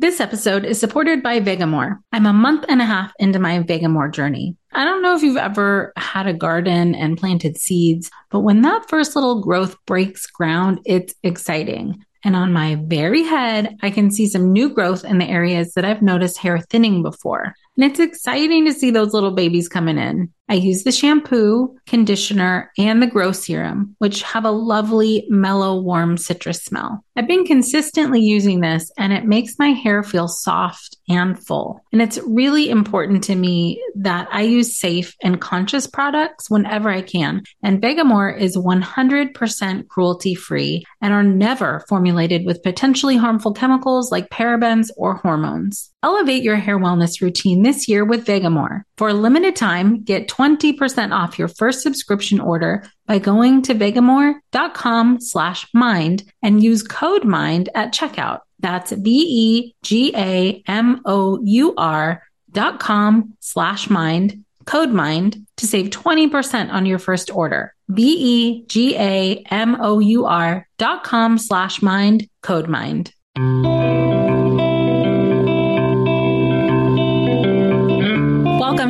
This episode is supported by Vegamour. I'm a month and a half into my Vegamour journey. I don't know if you've ever had a garden and planted seeds, but when that first little growth breaks ground, it's exciting. And on my very head, I can see some new growth in the areas that I've noticed hair thinning before. And it's exciting to see those little babies coming in. I use the shampoo, conditioner, and the grow serum, which have a lovely, mellow, warm citrus smell. I've been consistently using this and it makes my hair feel soft and full. And it's really important to me that I use safe and conscious products whenever I can. And Vegamour is 100% cruelty free and are never formulated with potentially harmful chemicals like parabens or hormones. Elevate your hair wellness routine this year with Vegamour. For a limited time, get 20% off your first subscription order by going to vegamour.com slash mind and use code MIND at checkout. That's V-E-G-A-M-O-U-R dot com slash mind, code MIND to save 20% on your first order. V-E-G-A-M-O-U-R dot com slash mind, code MIND.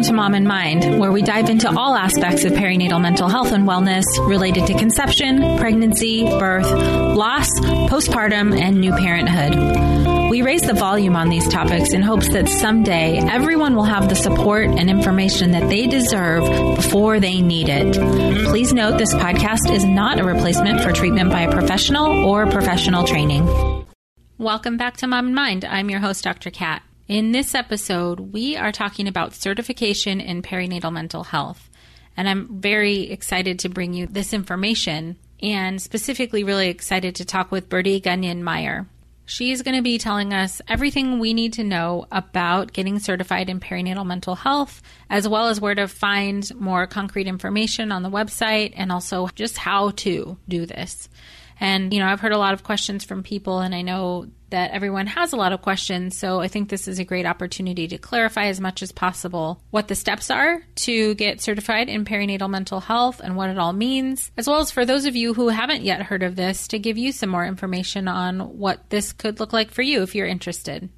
Welcome to Mom and Mind, where we dive into all aspects of perinatal mental health and wellness related to conception, pregnancy, birth, loss, postpartum, and new parenthood. We raise the volume on these topics in hopes that someday everyone will have the support and information that they deserve before they need it. Please note this podcast is not a replacement for treatment by a professional or professional training. Welcome back to Mom and Mind. I'm your host, Dr. Kat. In this episode, we are talking about certification in perinatal mental health. And I'm very excited to bring you this information and specifically really excited to talk with Birdie Gunyon Meyer. She's going to be telling us everything we need to know about getting certified in perinatal mental health, as well as where to find more concrete information on the website and also just how to do this. And, you know, I've heard a lot of questions from people, and I know that everyone has a lot of questions. So I think this is a great opportunity to clarify as much as possible what the steps are to get certified in perinatal mental health and what it all means, as well as for those of you who haven't yet heard of this, to give you some more information on what this could look like for you if you're interested.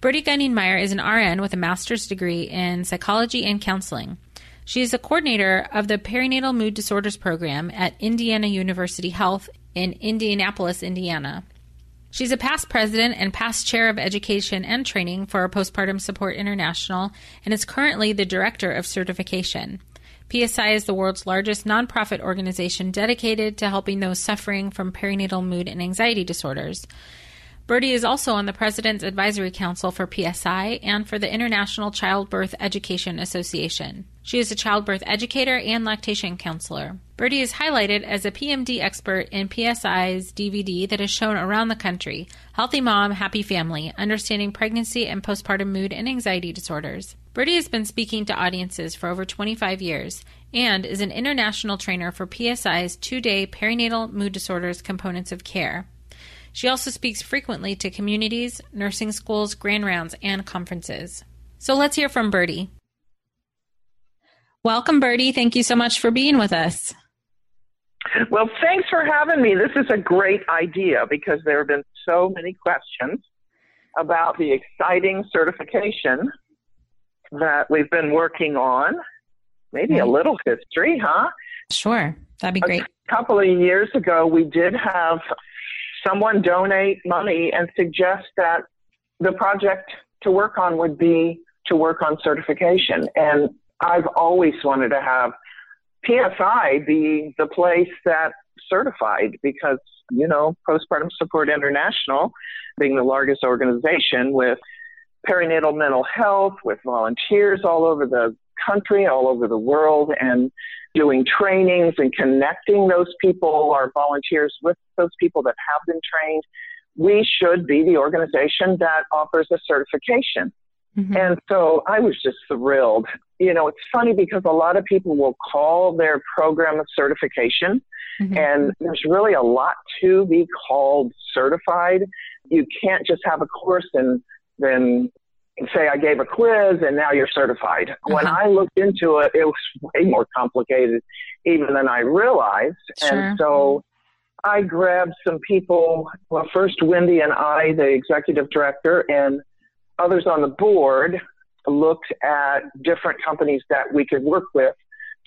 Birdie Gunyon Meyer is an RN with a master's degree in psychology and counseling. She is a coordinator of the Perinatal Mood Disorders Program at Indiana University Health in Indianapolis, Indiana. She's a past president and past chair of education and training for Postpartum Support International and is currently the director of certification. PSI is the world's largest nonprofit organization dedicated to helping those suffering from perinatal mood and anxiety disorders. Birdie is also on the President's Advisory Council for PSI and for the International Childbirth Education Association. She is a childbirth educator and lactation counselor. Birdie is highlighted as a PMD expert in PSI's DVD that is shown around the country Healthy Mom, Happy Family Understanding Pregnancy and Postpartum Mood and Anxiety Disorders. Birdie has been speaking to audiences for over 25 years and is an international trainer for PSI's two day perinatal mood disorders components of care. She also speaks frequently to communities, nursing schools, grand rounds, and conferences. So let's hear from Birdie. Welcome, Birdie. Thank you so much for being with us. Well, thanks for having me. This is a great idea because there have been so many questions about the exciting certification that we've been working on. Maybe a little history, huh? Sure. That'd be great. A couple of years ago, we did have someone donate money and suggest that the project to work on would be to work on certification. And I've always wanted to have PSI be the place that certified because, you know, Postpartum Support International, being the largest organization with perinatal mental health, with volunteers all over the country, all over the world, and doing trainings and connecting those people, our volunteers, with those people that have been trained, we should be the organization that offers a certification. Mm-hmm. And so I was just thrilled. You know, it's funny because a lot of people will call their program a certification, mm-hmm. and there's really a lot to be called certified. You can't just have a course and then say I gave a quiz and now you're certified. Uh-huh. When I looked into it, it was way more complicated even than I realized. Sure. And so I grabbed some people, well, first Wendy and I, the executive director, and others on the board looked at different companies that we could work with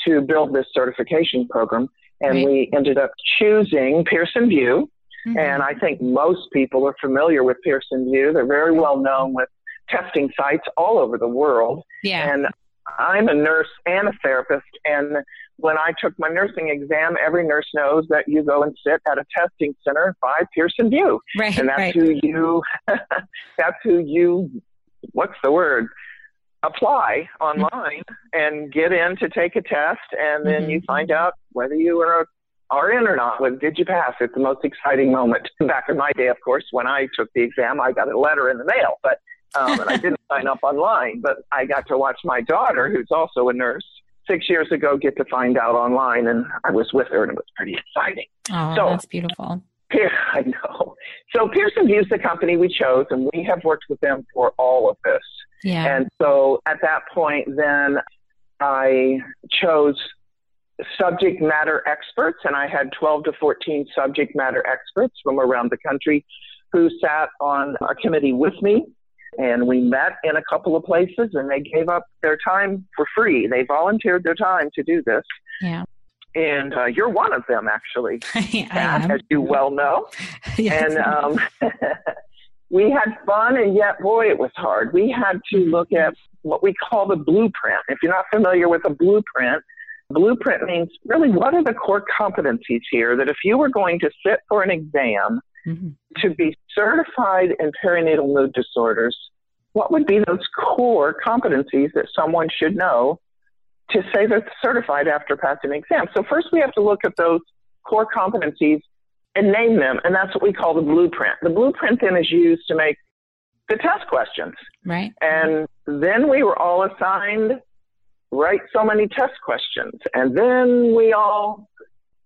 to build this certification program. And right. we ended up choosing Pearson VUE. Mm-hmm. And I think most people are familiar with Pearson VUE. They're very well known with testing sites all over the world. Yeah. And I'm a nurse and a therapist. And when I took my nursing exam, every nurse knows that you go and sit at a testing center by Pearson VUE. Right. And that's right. who you, that's who you, what's the word? apply online and get in to take a test, and then mm-hmm. you find out whether you are are in or not. When did you pass? It's the most exciting moment. Back in my day, of course, when I took the exam, I got a letter in the mail, but um, and I didn't sign up online. But I got to watch my daughter, who's also a nurse, six years ago, get to find out online, and I was with her, and it was pretty exciting. Oh, so, that's beautiful. Yeah, I know. So Pearson VUE's the company we chose, and we have worked with them for all of this. Yeah. And so at that point, then I chose subject matter experts, and I had 12 to 14 subject matter experts from around the country who sat on a committee with me. And we met in a couple of places, and they gave up their time for free. They volunteered their time to do this. Yeah. And uh, you're one of them, actually, Kat, as you well know. yes. And um, we had fun, and yet, boy, it was hard. We had to look at what we call the blueprint. If you're not familiar with a blueprint, blueprint means really what are the core competencies here that if you were going to sit for an exam mm-hmm. to be certified in perinatal mood disorders, what would be those core competencies that someone should know to say they're certified after passing an exam? So, first we have to look at those core competencies and name them. And that's what we call the blueprint. The blueprint then is used to make the test questions. Right. And then we were all assigned write so many test questions. And then we all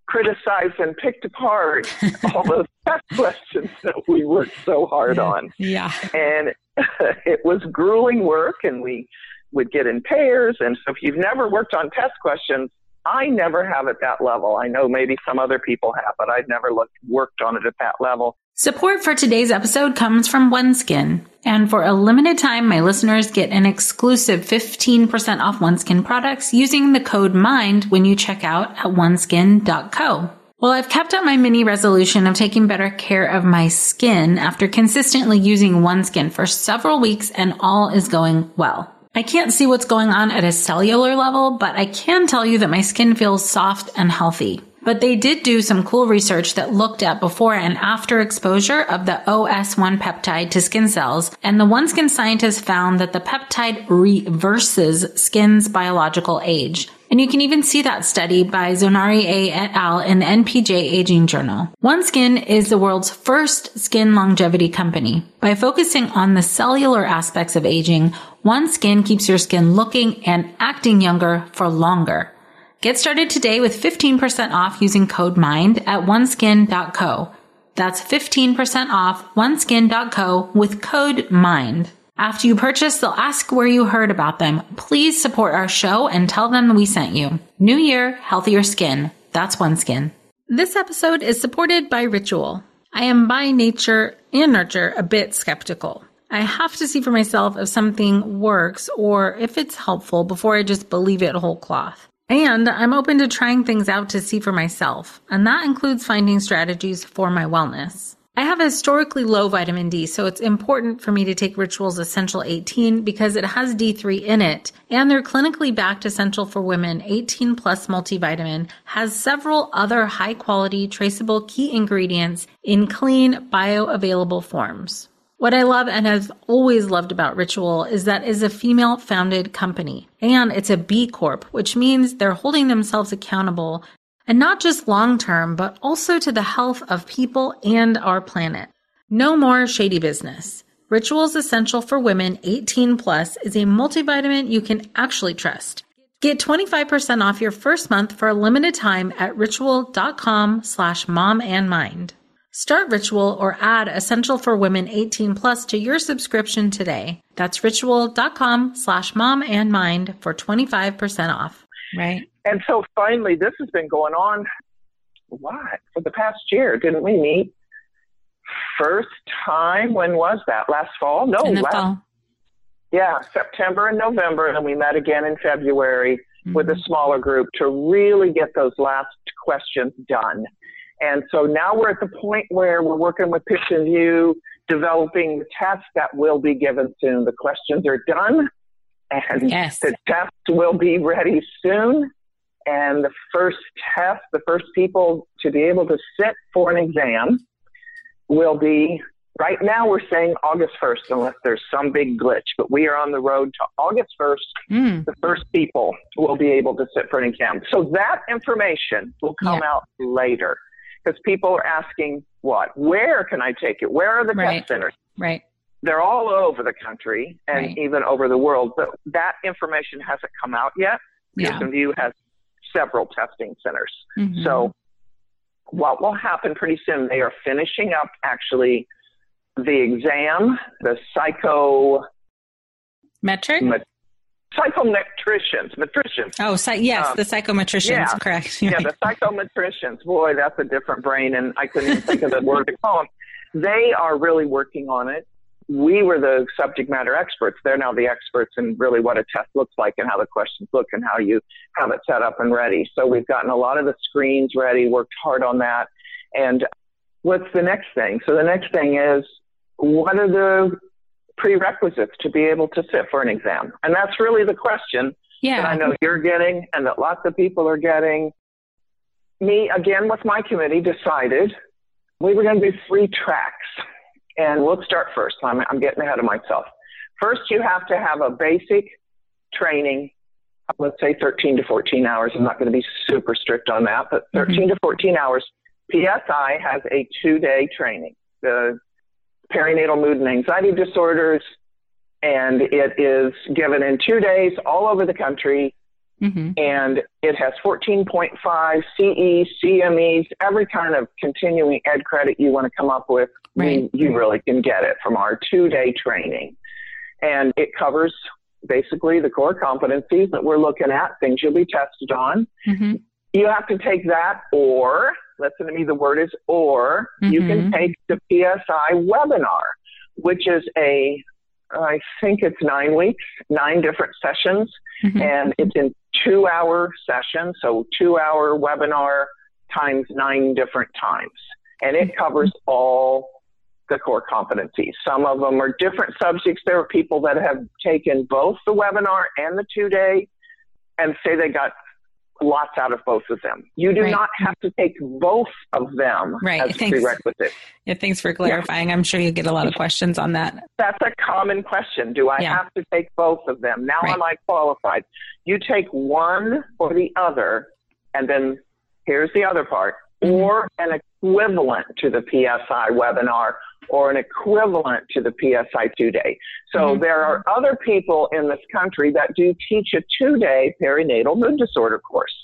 criticized and picked apart all those test questions that we worked so hard yeah. on. Yeah. And it was grueling work and we would get in pairs. And so if you've never worked on test questions, I never have at that level. I know maybe some other people have, but I've never looked, worked on it at that level. Support for today's episode comes from OneSkin. And for a limited time, my listeners get an exclusive 15% off OneSkin products using the code MIND when you check out at oneskin.co. Well, I've kept up my mini resolution of taking better care of my skin after consistently using OneSkin for several weeks and all is going well. I can't see what's going on at a cellular level, but I can tell you that my skin feels soft and healthy. But they did do some cool research that looked at before and after exposure of the OS1 peptide to skin cells, and the OneSkin scientists found that the peptide reverses skin's biological age. And you can even see that study by Zonari A et al. in the NPJ Aging Journal. OneSkin is the world's first skin longevity company. By focusing on the cellular aspects of aging, OneSkin keeps your skin looking and acting younger for longer. Get started today with 15% off using code MIND at oneskin.co. That's 15% off oneskin.co with code MIND. After you purchase, they'll ask where you heard about them. Please support our show and tell them we sent you. New year, healthier skin. That's OneSkin. This episode is supported by Ritual. I am by nature and nurture a bit skeptical. I have to see for myself if something works or if it's helpful before I just believe it whole cloth. And I'm open to trying things out to see for myself, and that includes finding strategies for my wellness. I have historically low vitamin D, so it's important for me to take Ritual's Essential 18 because it has D3 in it, and their clinically backed Essential for Women 18 Plus multivitamin has several other high quality, traceable key ingredients in clean, bioavailable forms. What I love and have always loved about Ritual is that it's a female founded company and it's a B Corp, which means they're holding themselves accountable and not just long term, but also to the health of people and our planet. No more shady business. Rituals Essential for Women 18 Plus is a multivitamin you can actually trust. Get 25% off your first month for a limited time at ritual.com slash mom and mind. Start Ritual or add Essential for Women 18 Plus to your subscription today. That's ritual.com slash mom and mind for 25% off. Right. And so finally, this has been going on what? For the past year, didn't we meet? First time, when was that? Last fall? No, In the last, fall. yeah, September and November, and we met again in February with a Mhm. smaller group to really get those last questions done. And so now we're at the point where we're working with Pitch and View, developing the test that will be given soon. The questions are done, and Yes. the test will be ready soon. And the first test, the first people to be able to sit for an exam will be right now we're saying August 1st, unless there's some big glitch, but we are on the road to August 1st. Mm. The first people will be able to sit for an exam. So that information will come Yeah. out later because people are asking, what? Where can I take it? Where are the Right. test centers? Right. They're all over the country and Right. even over the world, but that information hasn't come out yet. Yeah. Pearson VUE has several testing centers. Mhm. So what will happen pretty soon, they are finishing up actually the exam, the psycho, metric. Psychometricians, metricians. Oh, yes, Um, the psychometricians. yeah. Correct. Yeah, Right. the psychometricians. Boy, that's a different brain, and I couldn't even think of the word to call them. They are really working on it. We were the subject matter experts. They're now the experts in really what a test looks like and how the questions look and how you have it set up and ready. So we've gotten a lot of the screens ready, worked hard on that. And what's the next thing? So the next thing is what are the prerequisites to be able to sit for an exam? And that's really the question that I know you're getting and that lots of people are getting. Me, again, with my committee, decided we were going to do three tracks. And we'll start first. I'm, I'm getting ahead of myself. First, you have to have a basic training, let's say 13 to 14 hours. I'm not going to be super strict on that, but mm-hmm. 13 to 14 hours. PSI has a two day training, the perinatal mood and anxiety disorders, and it is given in two days all over the country hmm and it has 14.5 CE, CMEs, every kind of continuing ed credit you want to come up with. Right. You, you really can get it from our two day training. And it covers basically the core competencies that we're looking at, things you'll be tested on. hmm You have to take that or, listen to me, the word is or, you can Mhm. take the PSI webinar, which is a, I think it's nine weeks, nine different sessions hmm and it's in two hour sessions, so two hour webinar times nine different times. And it covers all the core competencies. Some of them are different subjects. There are people that have taken both the webinar and the two day and say they got lots out of both of them. You do Right. not have to take both of them Right. as Thanks. prerequisite. Yeah, thanks for clarifying. I'm sure you get a lot of questions on that. That's a common question. Do I Yeah. have to take both of them? Now Right. am I qualified? You take one or the other, and then here's the other part, Mhm. or an equivalent to the PSI webinar or an equivalent to the PSI two day. So Mhm. there are other people in this country that do teach a two day perinatal mood disorder course.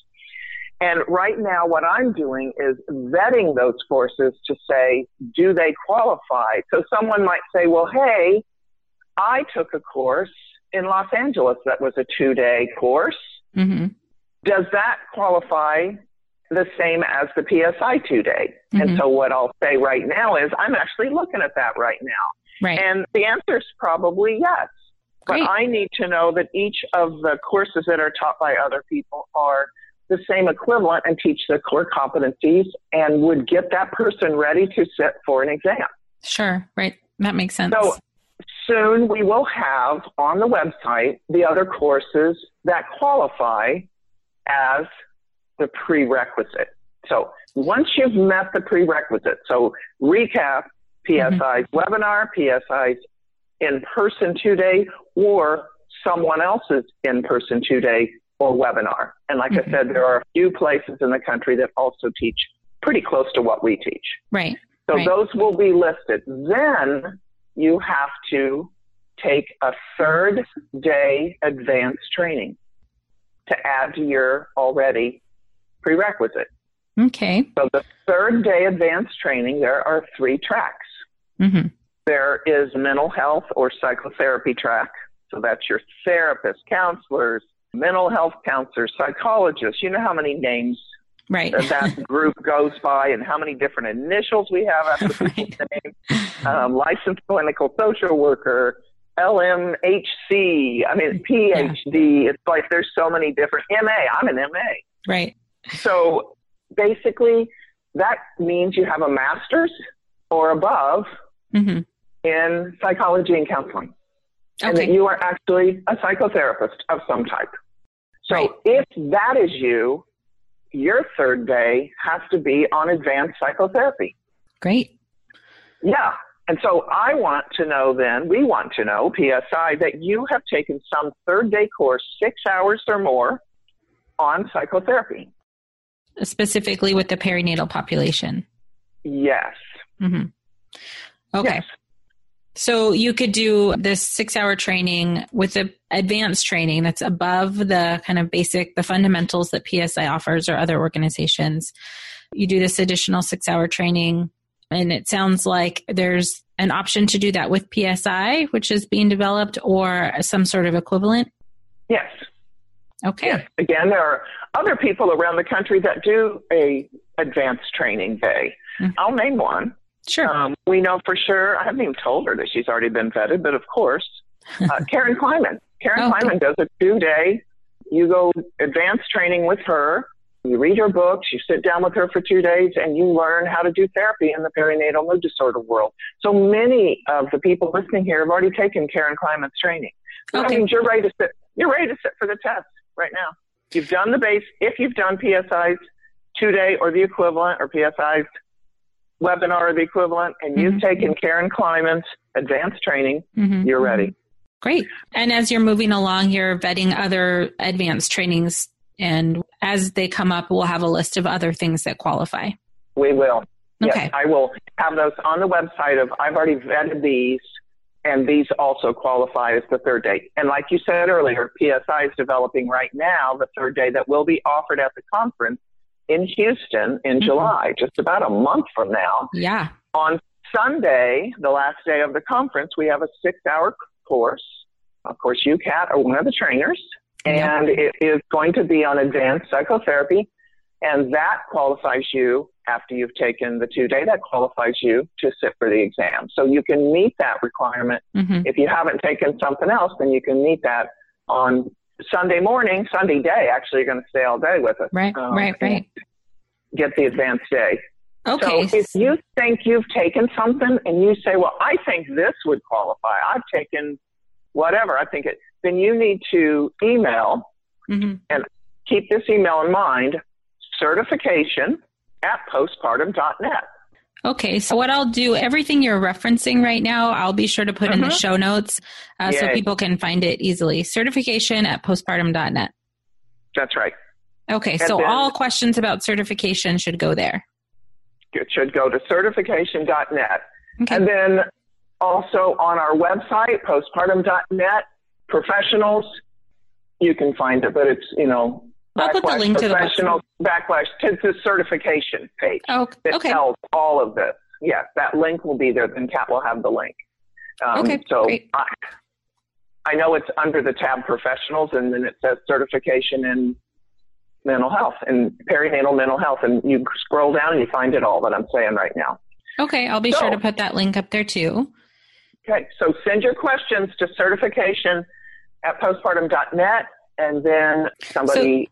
And right now, what I'm doing is vetting those courses to say, do they qualify? So someone might say, well, hey, I took a course in Los Angeles that was a two day course. hmm Does that qualify the same as the PSI two day? And Mhm. so what I'll say right now is I'm actually looking at that right now. Right. And the answer is probably yes. But I need to know that each of the courses that are taught by other people are the same equivalent and teach the core competencies and would get that person ready to sit for an exam. Sure. Right. That makes sense. So soon we will have on the website the other courses that qualify as the prerequisite. So once you've met the prerequisite, so recap PSI's webinar, PSI's in-person two-day, or someone else's in-person two-day or webinar. And like Mhm. I said, there are a few places in the country that also teach pretty close to what we teach. right. So Right. those will be listed. Then you have to take a third day advanced training to add to your already prerequisite. Okay. So the third day advanced training, there are three tracks. hmm There is mental health or psychotherapy track. So that's your therapists, counselors, mental health counselors, psychologists. You know how many names right. that group goes by and how many different initials we have after the Right. name. Um, licensed clinical social worker, LMHC, I mean, PhD. It's like there's so many different MA. I'm an MA. Right. So basically, that means you have a master's or above hmm in psychology and counseling, and that Okay. you are actually a psychotherapist of some type. So Right. if that is you, your third day has to be on advanced psychotherapy. Great. Yeah. And so I want to know then, we want to know, PSI, that you have taken some third day course, six hours or more, on psychotherapy. Specifically with the perinatal population. Yes. hmm Okay. Yes. So you could do this six hour training with the advanced training that's above the kind of basic, the fundamentals that PSI offers or other organizations. You do this additional six hour training, and it sounds like there's an option to do that with PSI, which is being developed, or some sort of equivalent. Yes. Okay. Again, there are other people around the country that do a advanced training day. Mhm. I'll name one. Sure. Um, we know for sure. I haven't even told her that she's already been vetted, but of course, uh, Karen Kleiman. Karen Oh, Kleiman does a two-day. You go advanced training with her. You read her books. You sit down with her for two days, and you learn how to do therapy in the perinatal mood disorder world. So many of the people listening here have already taken Karen Kleiman's training. That Okay. means you're ready to sit. You're ready to sit for the test right now. You've done the base. If you've done PSI's two-day or the equivalent, or PSI's webinar or the equivalent, and you've Mhm. taken Karen Kleiman's advanced training, Mhm. you're ready. Great. And as you're moving along, you're vetting other advanced trainings. And as they come up, we'll have a list of other things that qualify. We will. Okay. Yes, I will have those on the website of I've already vetted these, and these also qualify as the third day. And like you said earlier, PSI is developing right now the third day that will be offered at the conference in Houston in Mhm. July, just about a month from now. Yeah. On Sunday, the last day of the conference, we have a six hour course. Of course, you, Kat, are one of the trainers, and it is going to be on advanced psychotherapy. And that qualifies you after you've taken the two day, that qualifies you to sit for the exam. So you can meet that requirement. hmm If you haven't taken something else, then you can meet that on Sunday morning, Sunday day. Actually, you're going to stay all day with us. Right, Um, right, right. Get the advanced day. Okay. So if you think you've taken something and you say, well, I think this would qualify, I've taken whatever, I think it, then you need to email, hmm keep this email in mind, certification at postpartum.net. Okay, so what I'll do, everything you're referencing right now, I'll be sure to put in the Mhm. show notes uh, so people can find it easily. Certification at postpartum.net. That's right. Okay, And so then- all questions about certification should go there. It should go to certification.net. Okay. And then also on our website, postpartum.net, professionals, you can find it, but it's, you know, I'll put the link to the professionals, backlash to the certification page. Oh, that okay. tells all of this. Yes, that link will be there. Then Kat will have the link. Um, Okay, So great. I, I know it's under the tab professionals, and then it says certification in mental health and perinatal mental health, and you scroll down and you find it all that I'm saying right now. Okay, I'll be sure to put that link up there too. Okay, so send your questions to certification at postpartum.net, and then somebody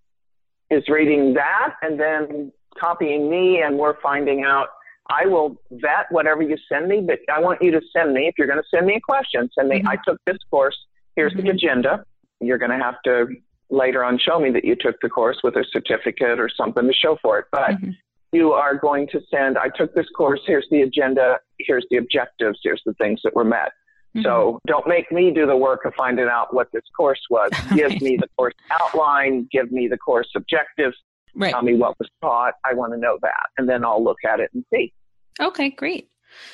is reading that and then copying me, and we're finding out. I will vet whatever you send me, but I want you to send me, if you're going to send me a question, send me, Mhm. I took this course, here's Mhm. the agenda. You're going to have to later on show me that you took the course with a certificate or something to show for it. But Mhm. you are going to send, I took this course, here's the agenda, here's the objectives, here's the things that were met. Mhm. So don't make me do the work of finding out what this course was. Give me the course outline, give me the course objectives, right. tell me what was taught. I want to know that. And then I'll look at it and see. Okay, great.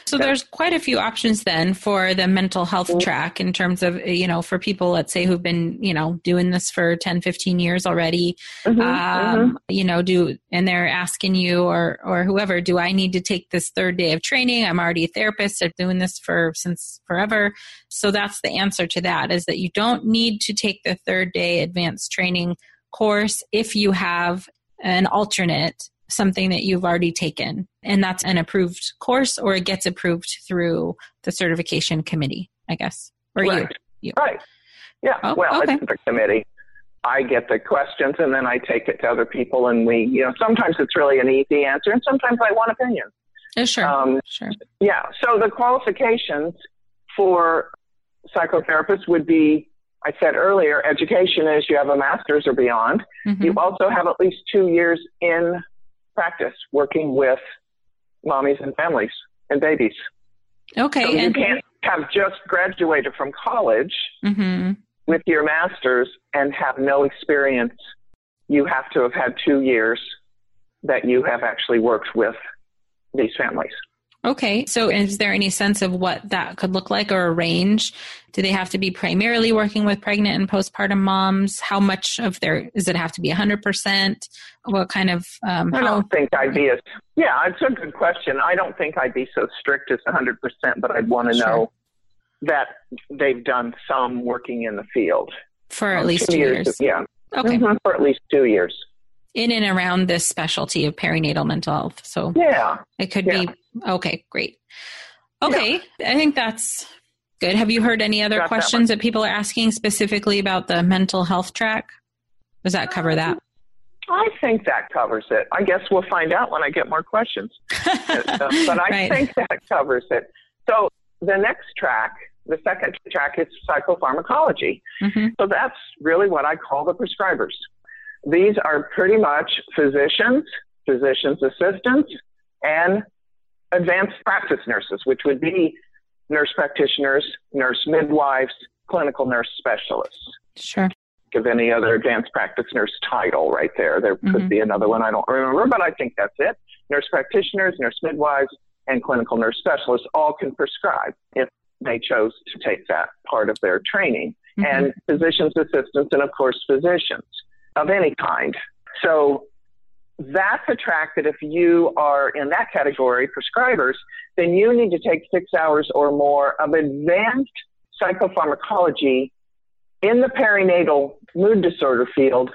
So there's quite a few options then for the mental health Mhm. track in terms of, you know, for people, let's say, who've been, you know, doing this for 10, 15 years already, Mhm, um, mhm. you know, do, and they're asking you or, or whoever, do I need to take this third day of training? I'm already a therapist. I'm doing this for since forever. So that's the answer to that is that you don't need to take the third day advanced training course if you have an alternate something that you've already taken and that's an approved course or it gets approved through the certification committee, I guess. Or right. you. you. Right. Yeah. Oh, well, okay. it's the committee. I get the questions and then I take it to other people and we, you know, sometimes it's really an easy answer and sometimes I want opinions. Uh, sure. Um, sure. Yeah. So the qualifications for psychotherapists would be, I said earlier, education is you have a master's or beyond. Mhm. You also have at least two years in practice working with mommies and families and babies. Okay. So you can't have just graduated from college Mhm. with your master's and have no experience. You have to have had two years that you have actually worked with these families. Okay. So is there any sense of what that could look like or a range? Do they have to be primarily working with pregnant and postpartum moms? How much of their, does it have to be 100%? What kind of, um, I don't think I'd be as, yeah, it's a good question. I don't think I'd be so strict as 100%, but I'd want to Sure. know that they've done some working in the field. for at Um, least two years? Yeah. Okay. Mhm, For at least two years. In and around this specialty of perinatal mental health. So Yeah. it could Yeah. be, okay, great. Okay. I think that's good. Have you heard any other Got questions that people are asking specifically about the mental health track? Does that cover that? I think that covers it. I guess we'll find out when I get more questions. But I Right. think that covers it. So the next track, the second track is psychopharmacology. Mhm. So that's really what I call the prescribers. These are pretty much physicians, physicians' assistants, and advanced practice nurses, which would be nurse practitioners, nurse midwives, clinical nurse specialists. Sure. Give any other advanced practice nurse title right there. There could Mhm. be another one I don't remember, but I think that's it. Nurse practitioners, nurse midwives, and clinical nurse specialists all can prescribe if they chose to take that part of their training. Mhm. And physician's assistants, and of course, physicians of any kind. So that's a track that if you are in that category, prescribers, then you need to take six hours or more of advanced psychopharmacology in the perinatal mood disorder field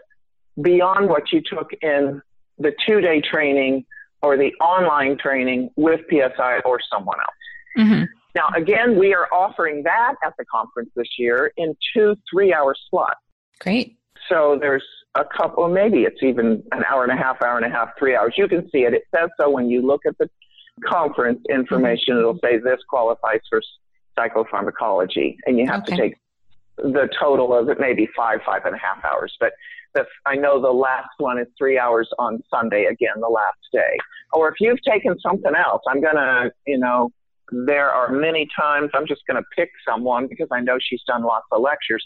beyond what you took in the two day training or the online training with PSI or someone else. Mhm. Now, again, we are offering that at the conference this year in two three hour slots. Great. So there's a couple, maybe it's even an hour and a half, hour and a half, three hours. You can see it. It says so when you look at the conference information. It'll say this qualifies for psychopharmacology, and you have Okay. to take the total of it, maybe five, five and a half hours. But the, I know the last one is three hours on Sunday, again, the last day. Or if you've taken something else, I'm going to, you know, there are many times, I'm just going to pick someone because I know she's done lots of lectures.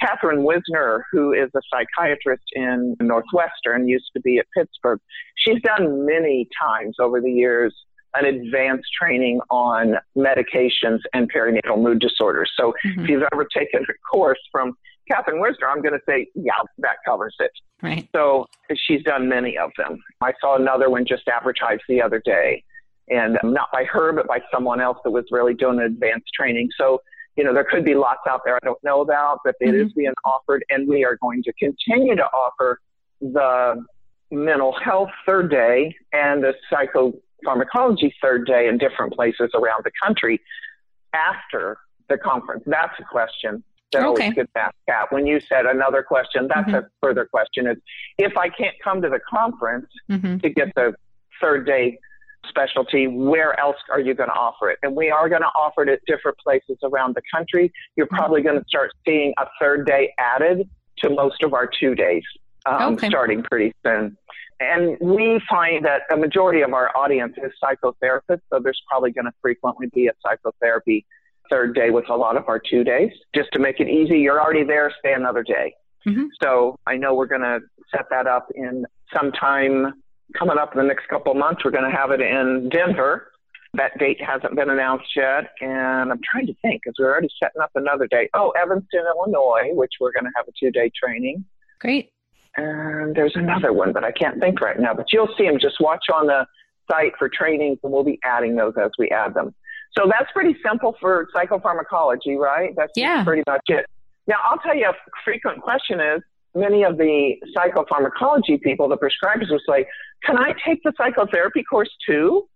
Katherine Wisner, who is a psychiatrist in Northwestern, used to be at Pittsburgh. She's done many times over the years an advanced training on medications and perinatal mood disorders. So Mhm. if you've ever taken a course from Katherine Wisner, I'm going to say, yeah, that covers it. Right. So she's done many of them. I saw another one just advertised the other day, and not by her, but by someone else that was really doing advanced training. So, you know, there could be lots out there I don't know about, but it is Mhm. being offered, and we are going to continue to offer the mental health third day and the psychopharmacology third day in different places around the country after the conference. That's a question that Okay. always gets asked, Kat. When you said another question, that's Mhm. a further question is if I can't come to the conference Mhm. to get the third day specialty, where else are you going to offer it? And we are going to offer it at different places around the country. You're probably going to start seeing a third day added to most of our two days um, Okay. starting pretty soon. And we find that a majority of our audience is psychotherapists, so there's probably going to frequently be a psychotherapy third day with a lot of our two days. Just to make it easy, you're already there, stay another day. Mhm. So I know we're going to set that up in sometime coming up in the next couple of months. We're going to have it in Denver. That date hasn't been announced yet. And I'm trying to think because we're already setting up another date. Oh, Evanston, Illinois, which we're going to have a two day training. Great. And there's another one, but I can't think right now. But you'll see them. Just watch on the site for trainings, and we'll be adding those as we add them. So that's pretty simple for psychopharmacology, right? That's Yeah. pretty much it. Now, I'll tell you a frequent question is many of the psychopharmacology people, the prescribers will say, Can I take the psychotherapy course too?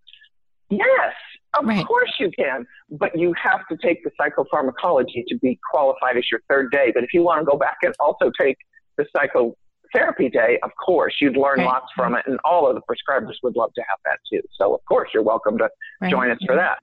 Yes, of Right. course you can. But you have to take the psychopharmacology to be qualified as your third day. But if you want to go back and also take the psychotherapy day, of course, you'd learn Right. lots from it. And all of the prescribers would love to have that too. So, of course, you're welcome to Right. join us for that.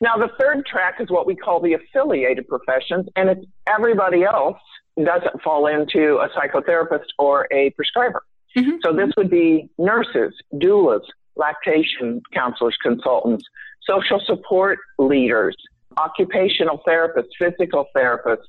Now, the third track is what we call the affiliated professions, and it's everybody else doesn't fall into a psychotherapist or a prescriber. Mhm. So this would be nurses, doulas, lactation counselors, consultants, social support leaders, occupational therapists, physical therapists.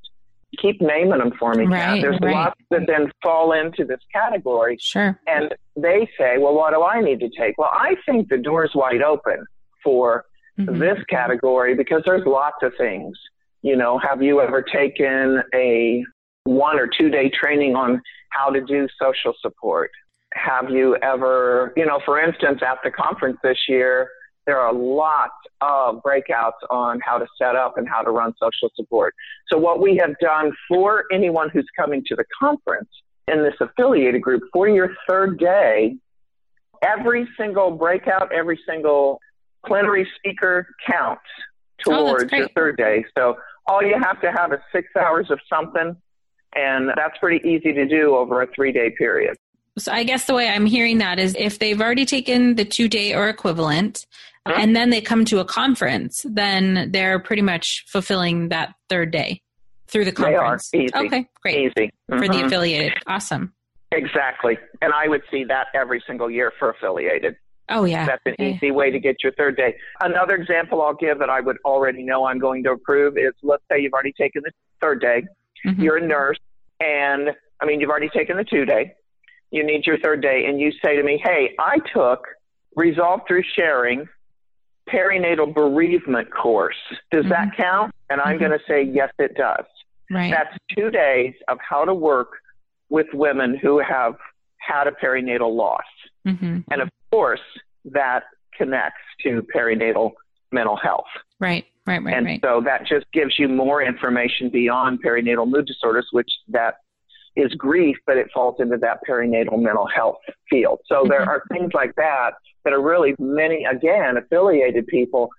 Keep naming them for me. Kat. Right, There's right. lots that then fall into this category. Sure. And they say, well, what do I need to take? Well, I think the door's wide open for Mhm. this category because there's lots of things. You know, have you ever taken a one or two day training on how to do social support? Have you ever, you know, for instance, at the conference this year, there are lots of breakouts on how to set up and how to run social support. So what we have done for anyone who's coming to the conference in this affiliated group for your third day, every single breakout, every single plenary speaker counts Oh, towards your third day. So all you have to have is six hours of something, and that's pretty easy to do over a three day period. So I guess the way I'm hearing that is if they've already taken the two day or equivalent Mhm. and then they come to a conference, then they're pretty much fulfilling that third day through the conference. They are. Easy. Okay, great. Easy. For the Mhm. affiliated. Awesome. Exactly. And I would see that every single year for affiliated. Oh, yeah. That's an easy way to get your third day. Another example I'll give that I would already know I'm going to approve is let's say you've already taken the third day, Mhm. you're a nurse, and I mean, you've already taken the two day, you need your third day, and you say to me, Hey, I took Resolve Through Sharing perinatal bereavement course. Does that count? And I'm Mhm. going to say, Yes, it does. Right. That's two days of how to work with women who have had a perinatal loss. hmm And of course, that connects to perinatal mental health. Right, right, right, and right. so that just gives you more information beyond perinatal mood disorders, which that is grief, but it falls into that perinatal mental health field. So there Mhm. are things like that that are really many, again, affiliated people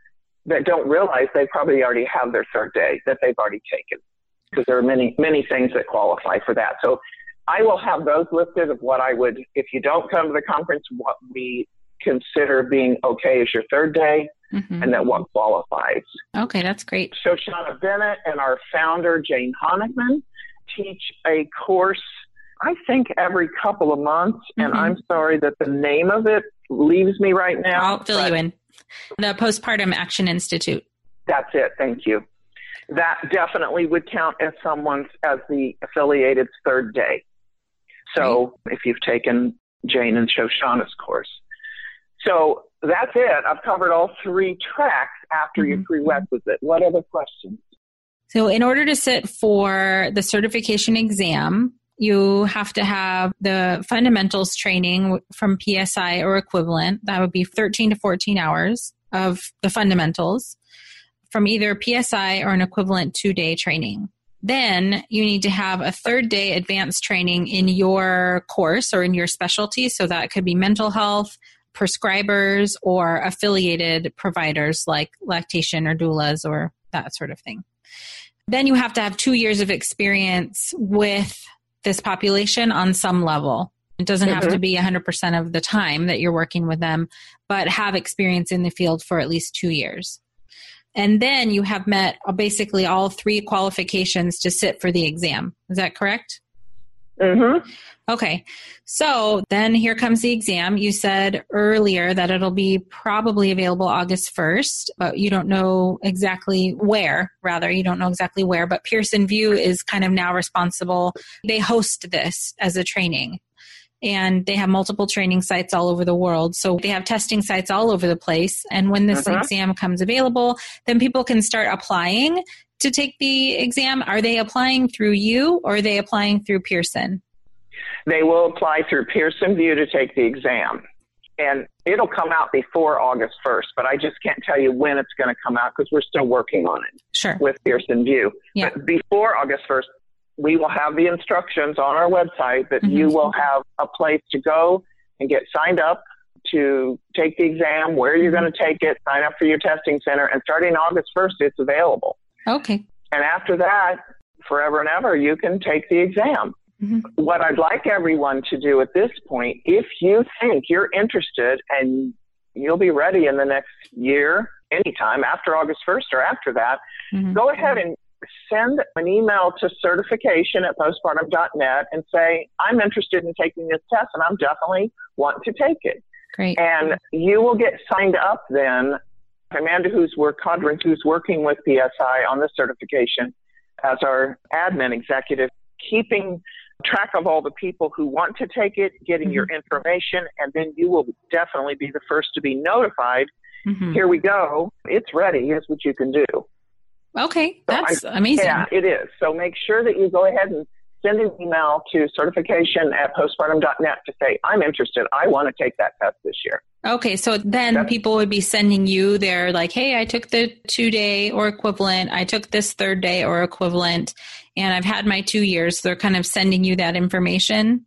that don't realize they probably already have their third day that they've already taken because there are many, many things that qualify for that. So I will have those listed of what I would, if you don't come to the conference, what we consider being okay as your third day Mhm. and then what qualifies. Okay, that's great. So Shoshana Bennett and our founder, Jane Honikman, teach a course, I think, every couple of months. And Mhm. I'm sorry that the name of it leaves me right now. I'll fill you in. The Postpartum Action Institute. That's it. Thank you. That definitely would count as someone's, as the affiliated's third day. So if you've taken Jane and Shoshana's course. So that's it. I've covered all three tracks after your Mhm. prerequisite. What other questions? So, in order to sit for the certification exam, you have to have the fundamentals training from PSI or equivalent. That would be 13 to 14 hours of the fundamentals from either PSI or an equivalent two day training. Then you need to have a third day advanced training in your course or in your specialty. So that could be mental health, prescribers, or affiliated providers like lactation or doulas or that sort of thing. Then you have to have two years of experience with this population on some level. It doesn't have Mhm. to be 100% of the time that you're working with them, but have experience in the field for at least two years. And then you have met basically all three qualifications to sit for the exam. Is that correct? Mm-hmm. Okay. So then here comes the exam. You said earlier that it'll be probably available August 1st, but you don't know exactly where, rather, you don't know exactly where, but Pearson VUE is kind of now responsible. They host this as a training. And they have multiple training sites all over the world. So they have testing sites all over the place. And when this Mhm. exam comes available, then people can start applying to take the exam. Are they applying through you or are they applying through Pearson? They will apply through Pearson VUE to take the exam. And it'll come out before August 1st, but I just can't tell you when it's going to come out because we're still working on it Sure. with Pearson VUE. Yeah. But before August 1st, we will have the instructions on our website that Mhm. you will have a place to go and get signed up to take the exam, where you're going to take it, sign up for your testing center, and starting August 1st, it's available. Okay. And after that, forever and ever, you can take the exam. Mhm. What I'd like everyone to do at this point, if you think you're interested and you'll be ready in the next year, anytime after August 1st or after that, Mhm. go ahead and send an email to certification at postpartum.net and say, I'm interested in taking this test and I'm definitely want to take it. Great. And you will get signed up then. Amanda, who's work who's working with PSI on the certification as our admin executive, keeping track of all the people who want to take it, getting your information, and then you will definitely be the first to be notified. Mhm. Here we go. It's ready. Here's what you can do. Okay. So That's amazing. Yeah, it is. So make sure that you go ahead and send an email to certification at postpartum.net to say, I'm interested. I want to take that test this year. Okay, so then Yep. people would be sending you their like, hey, I took the two day or equivalent, I took this third day or equivalent, and I've had my two years. They're kind of sending you that information.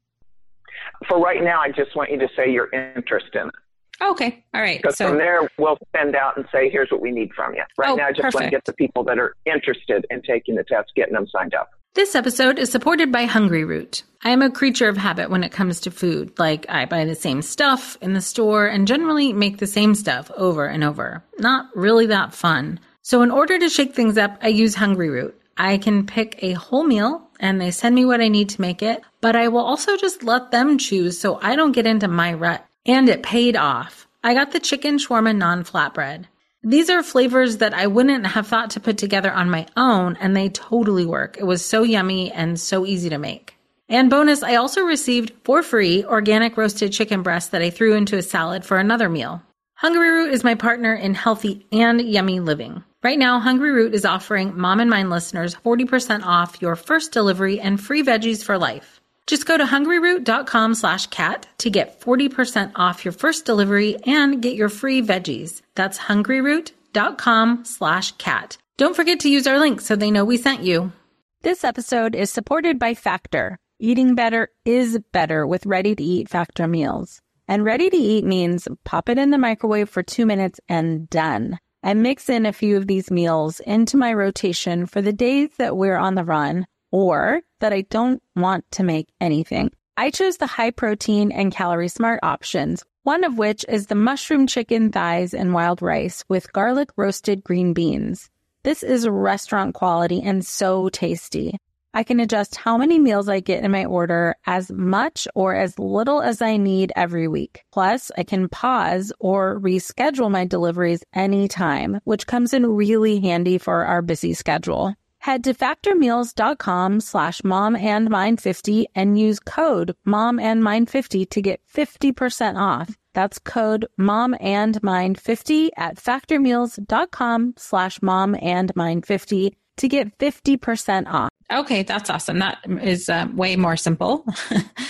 For right now, I just want you to say your interest in it. Okay, all right. Because from there, we'll send out and say, here's what we need from you. Right Oh, now, I just want to get the people that are interested in taking the test, getting them signed up. this episode is supported by Hungryroot. I am a creature of habit when it comes to food. Like I buy the same stuff in the store and generally make the same stuff over and over. Not really that fun. So in order to shake things up, I use Hungryroot. I can pick a whole meal and they send me what I need to make it, but I will also just let them choose so I don't get into my rut. And it paid off. I got the chicken shawarma naan flatbread. These are flavors that I wouldn't have thought to put together on my own, and they totally work. It was so yummy and so easy to make. And bonus, I also received for free organic roasted chicken breast that I threw into a salad for another meal. Hungryroot is my partner in healthy and yummy living. Right now, Hungryroot is offering Mom and Mind listeners 40% off your first delivery and free veggies for life. Just go to hungryroot.com slash cat to get 40% off your first delivery and get your free veggies. That's hungryroot.com slash cat. Don't forget to use our link so they know we sent you. This episode is supported by Factor. Eating better is better with ready to eat Factor meals. And ready to eat means pop it in the microwave for two minutes and done. I mix in a few of these meals into my rotation for the days that we're on the run or that I don't want to make anything. I chose the high protein and calorie smart options, one of which is the mushroom chicken thighs and wild rice with garlic roasted green beans. This is restaurant quality and so tasty. I can adjust how many meals I get in my order as much or as little as I need every week. Plus, I can pause or reschedule my deliveries anytime, which comes in really handy for our busy schedule. Head to factormeals.com slash mom and mind 50 and use code mom and mind 50 to get 50% off. That's code mom and mind 50 at factormeals.com slash mom and mind 50 to get 50% off. Okay, that's awesome. That is uh, way more simple,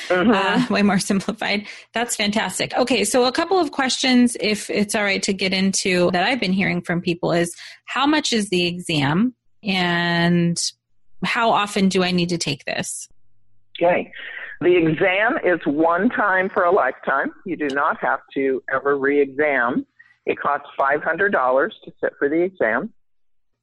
Mm-hmm. uh, way more simplified. That's fantastic. Okay, so a couple of questions, if it's all right to get into that I've been hearing from people is how much is the exam and how often do I need to take this? Okay. The exam is one time for a lifetime. You do not have to ever re exam. It costs $500 to sit for the exam.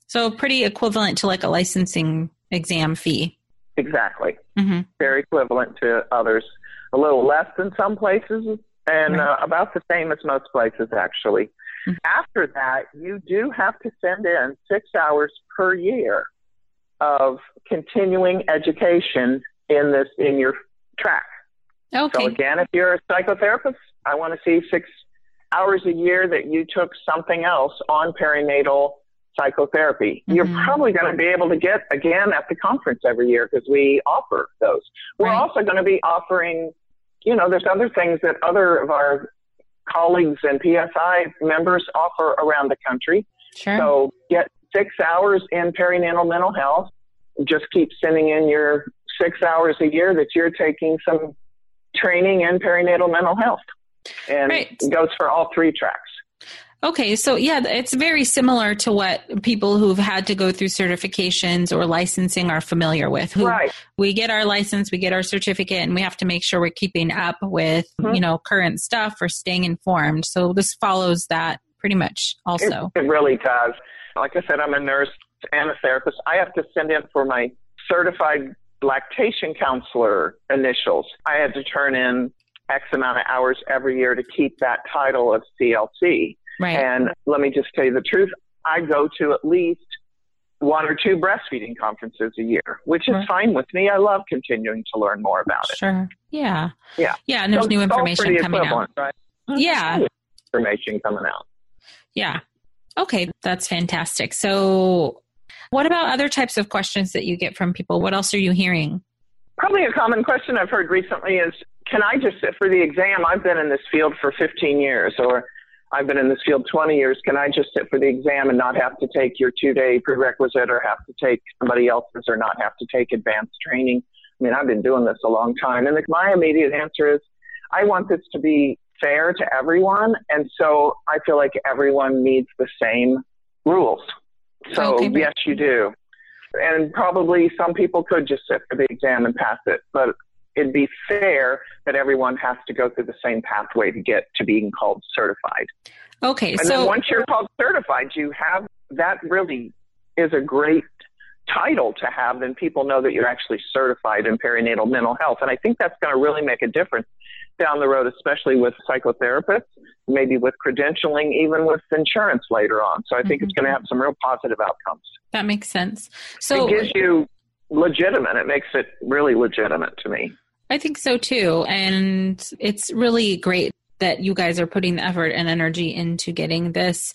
So pretty equivalent to like a licensing exam fee. Exactly. hmm Very equivalent to others. A little less than some places and uh, about the same as most places, actually. Mhm. After that, you do have to send in six hours per year of continuing education in this in your track. Okay. So again, if you're a psychotherapist, I want to see six hours a year that you took something else on perinatal psychotherapy. You're Mhm. probably going to be able to get again at the conference every year because we offer those. We're Right. also going to be offering, you know, there's other things that other of our colleagues and PSI members offer around the country. Sure. So get six hours in perinatal mental health. Just keep sending in your six hours a year that you're taking some training in perinatal mental health. And Right. it goes for all three tracks. Okay, so yeah, it's very similar to what people who've had to go through certifications or licensing are familiar with. Who, right. We get our license, we get our certificate, and we have to make sure we're keeping up with mm-hmm. you know current stuff or staying informed. So this follows that pretty much. Also, it, it really does. Like I said, I'm a nurse and a therapist. I have to send in for my certified lactation counselor initials. I had to turn in X amount of hours every year to keep that title of CLC. Right. And let me just tell you the truth. I go to at least one or two breastfeeding conferences a year, which is right. fine with me. I love continuing to learn more about it. Sure. Yeah. Yeah. Yeah. And there's so new information coming out. Right? Mm-hmm. Yeah. Information coming out. Yeah. Okay. That's fantastic. So, what about other types of questions that you get from people? What else are you hearing? Probably a common question I've heard recently is Can I just sit for the exam? I've been in this field for 15 years, or I've been in this field 20 years. Can I just sit for the exam and not have to take your two day prerequisite or have to take somebody else's or not have to take advanced training? I mean, I've been doing this a long time. And my immediate answer is I want this to be fair to everyone. And so I feel like everyone needs the same rules. So, okay. yes, you do. And probably some people could just sit for the exam and pass it. But it'd be fair that everyone has to go through the same pathway to get to being called certified. Okay, and so then once you're called certified, you have that really is a great title to have. Then people know that you're actually certified in perinatal mental health, and I think that's going to really make a difference down the road, especially with psychotherapists, maybe with credentialing, even with insurance later on. So I think mm-hmm. it's going to have some real positive outcomes. That makes sense. So it gives you legitimate. It makes it really legitimate to me. I think so too. And it's really great that you guys are putting the effort and energy into getting this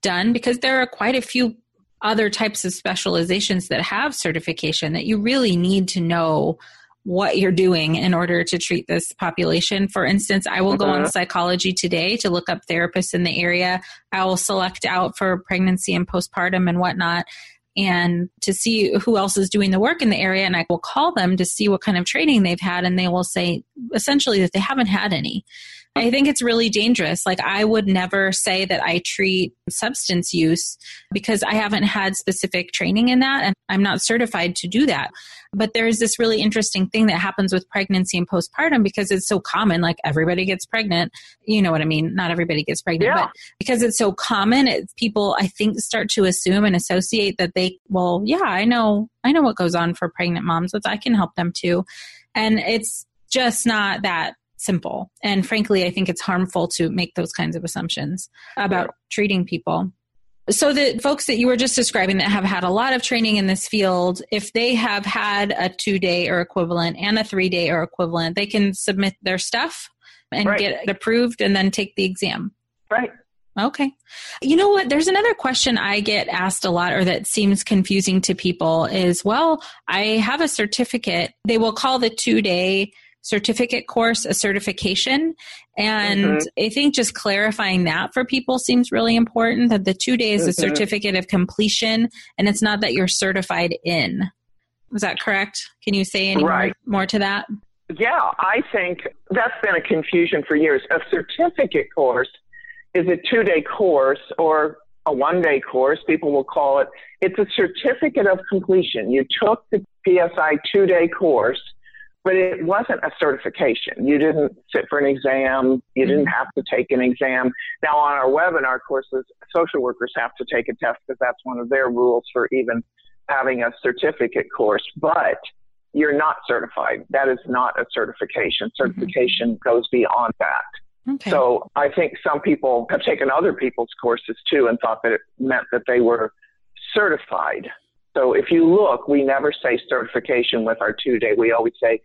done because there are quite a few other types of specializations that have certification that you really need to know what you're doing in order to treat this population. For instance, I will go on uh-huh. psychology today to look up therapists in the area. I will select out for pregnancy and postpartum and whatnot and to see who else is doing the work in the area. And I will call them to see what kind of training they've had. And they will say essentially that they haven't had any. I think it's really dangerous. Like, I would never say that I treat substance use because I haven't had specific training in that and I'm not certified to do that. But there's this really interesting thing that happens with pregnancy and postpartum because it's so common. Like, everybody gets pregnant. You know what I mean? Not everybody gets pregnant, yeah. but because it's so common, it, people, I think, start to assume and associate that they, well, yeah, I know, I know what goes on for pregnant moms. That I can help them too. And it's just not that simple. And frankly, I think it's harmful to make those kinds of assumptions about treating people. So, the folks that you were just describing that have had a lot of training in this field, if they have had a two day or equivalent and a three day or equivalent, they can submit their stuff and right. get it approved and then take the exam. Right. Okay. You know what? There's another question I get asked a lot or that seems confusing to people is well, I have a certificate. They will call the two day certificate course a certification. And mm-hmm. I think just clarifying that for people seems really important that the two days mm-hmm. is a certificate of completion and it's not that you're certified in. Is that correct? Can you say any right. more, more to that? Yeah, I think that's been a confusion for years. A certificate course is a two day course or a one day course, people will call it. It's a certificate of completion. You took the PSI two day course but it wasn't a certification. You didn't sit for an exam. You didn't mm-hmm. have to take an exam. Now, on our webinar courses, social workers have to take a test because that's one of their rules for even having a certificate course, but you're not certified. That is not a certification. Mm-hmm. Certification mm-hmm. goes beyond that. Okay. So I think some people have taken other people's courses too and thought that it meant that they were certified. So if you look, we never say certification with our two day. We always say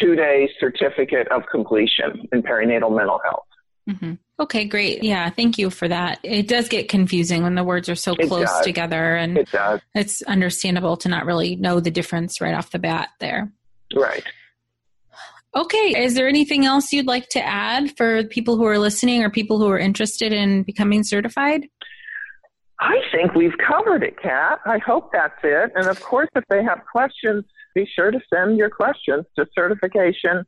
two day certificate of completion in perinatal mental health. Mm-hmm. Okay, great. Yeah, thank you for that. It does get confusing when the words are so close together, and it does. it's understandable to not really know the difference right off the bat there. Right. Okay, is there anything else you'd like to add for people who are listening or people who are interested in becoming certified? I think we've covered it, Kat. I hope that's it. And of course, if they have questions, be sure to send your questions to certification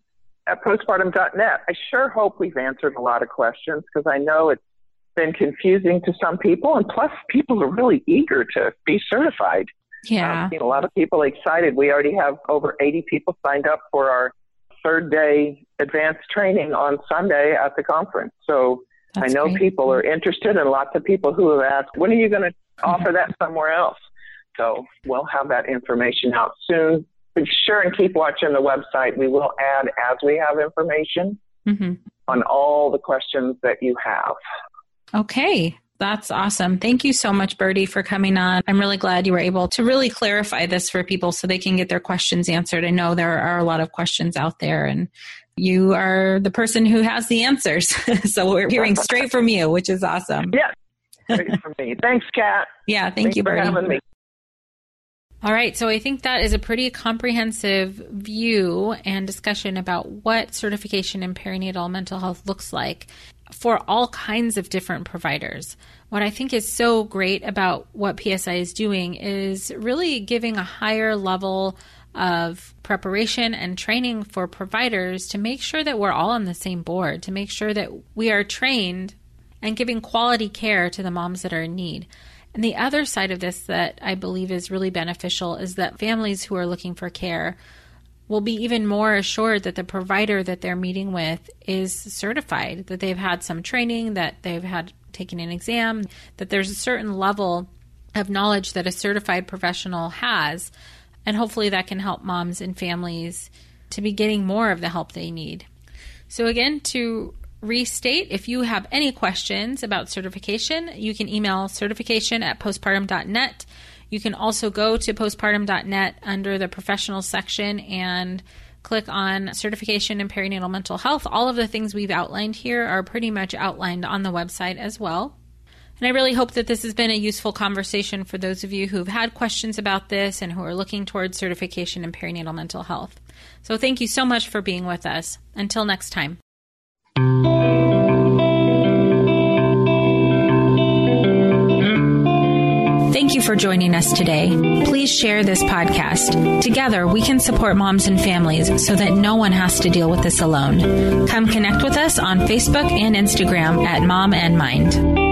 at postpartum.net. I sure hope we've answered a lot of questions because I know it's been confusing to some people, and plus, people are really eager to be certified. Yeah. Um, I've seen a lot of people excited. We already have over 80 people signed up for our third day advanced training on Sunday at the conference. So That's I know great. people are interested, and lots of people who have asked, when are you going to offer that somewhere else? So we'll have that information out soon. Be sure and keep watching the website. We will add as we have information Mhm. on all the questions that you have. Okay. That's awesome. Thank you so much, Birdie, for coming on. I'm really glad you were able to really clarify this for people so they can get their questions answered. I know there are a lot of questions out there, and you are the person who has the answers. so we're hearing straight from you, which is awesome. Yes, great for me. Thanks, Kat. Yeah, thank Thanks you, for Birdie. having me. All right, so I think that is a pretty comprehensive view and discussion about what certification in perinatal mental health looks like for all kinds of different providers. What I think is so great about what PSI is doing is really giving a higher level of preparation and training for providers to make sure that we're all on the same board, to make sure that we are trained and giving quality care to the moms that are in need. And the other side of this that I believe is really beneficial is that families who are looking for care will be even more assured that the provider that they're meeting with is certified, that they've had some training, that they've had taken an exam, that there's a certain level of knowledge that a certified professional has. And hopefully that can help moms and families to be getting more of the help they need. So, again, to restate, if you have any questions about certification, you can email certification at postpartum.net. You can also go to postpartum.net under the professional section and click on certification in perinatal mental health. All of the things we've outlined here are pretty much outlined on the website as well. And I really hope that this has been a useful conversation for those of you who've had questions about this and who are looking towards certification in perinatal mental health. So thank you so much for being with us. Until next time. Thank you for joining us today. Please share this podcast. Together, we can support moms and families so that no one has to deal with this alone. Come connect with us on Facebook and Instagram at Mom and Mind.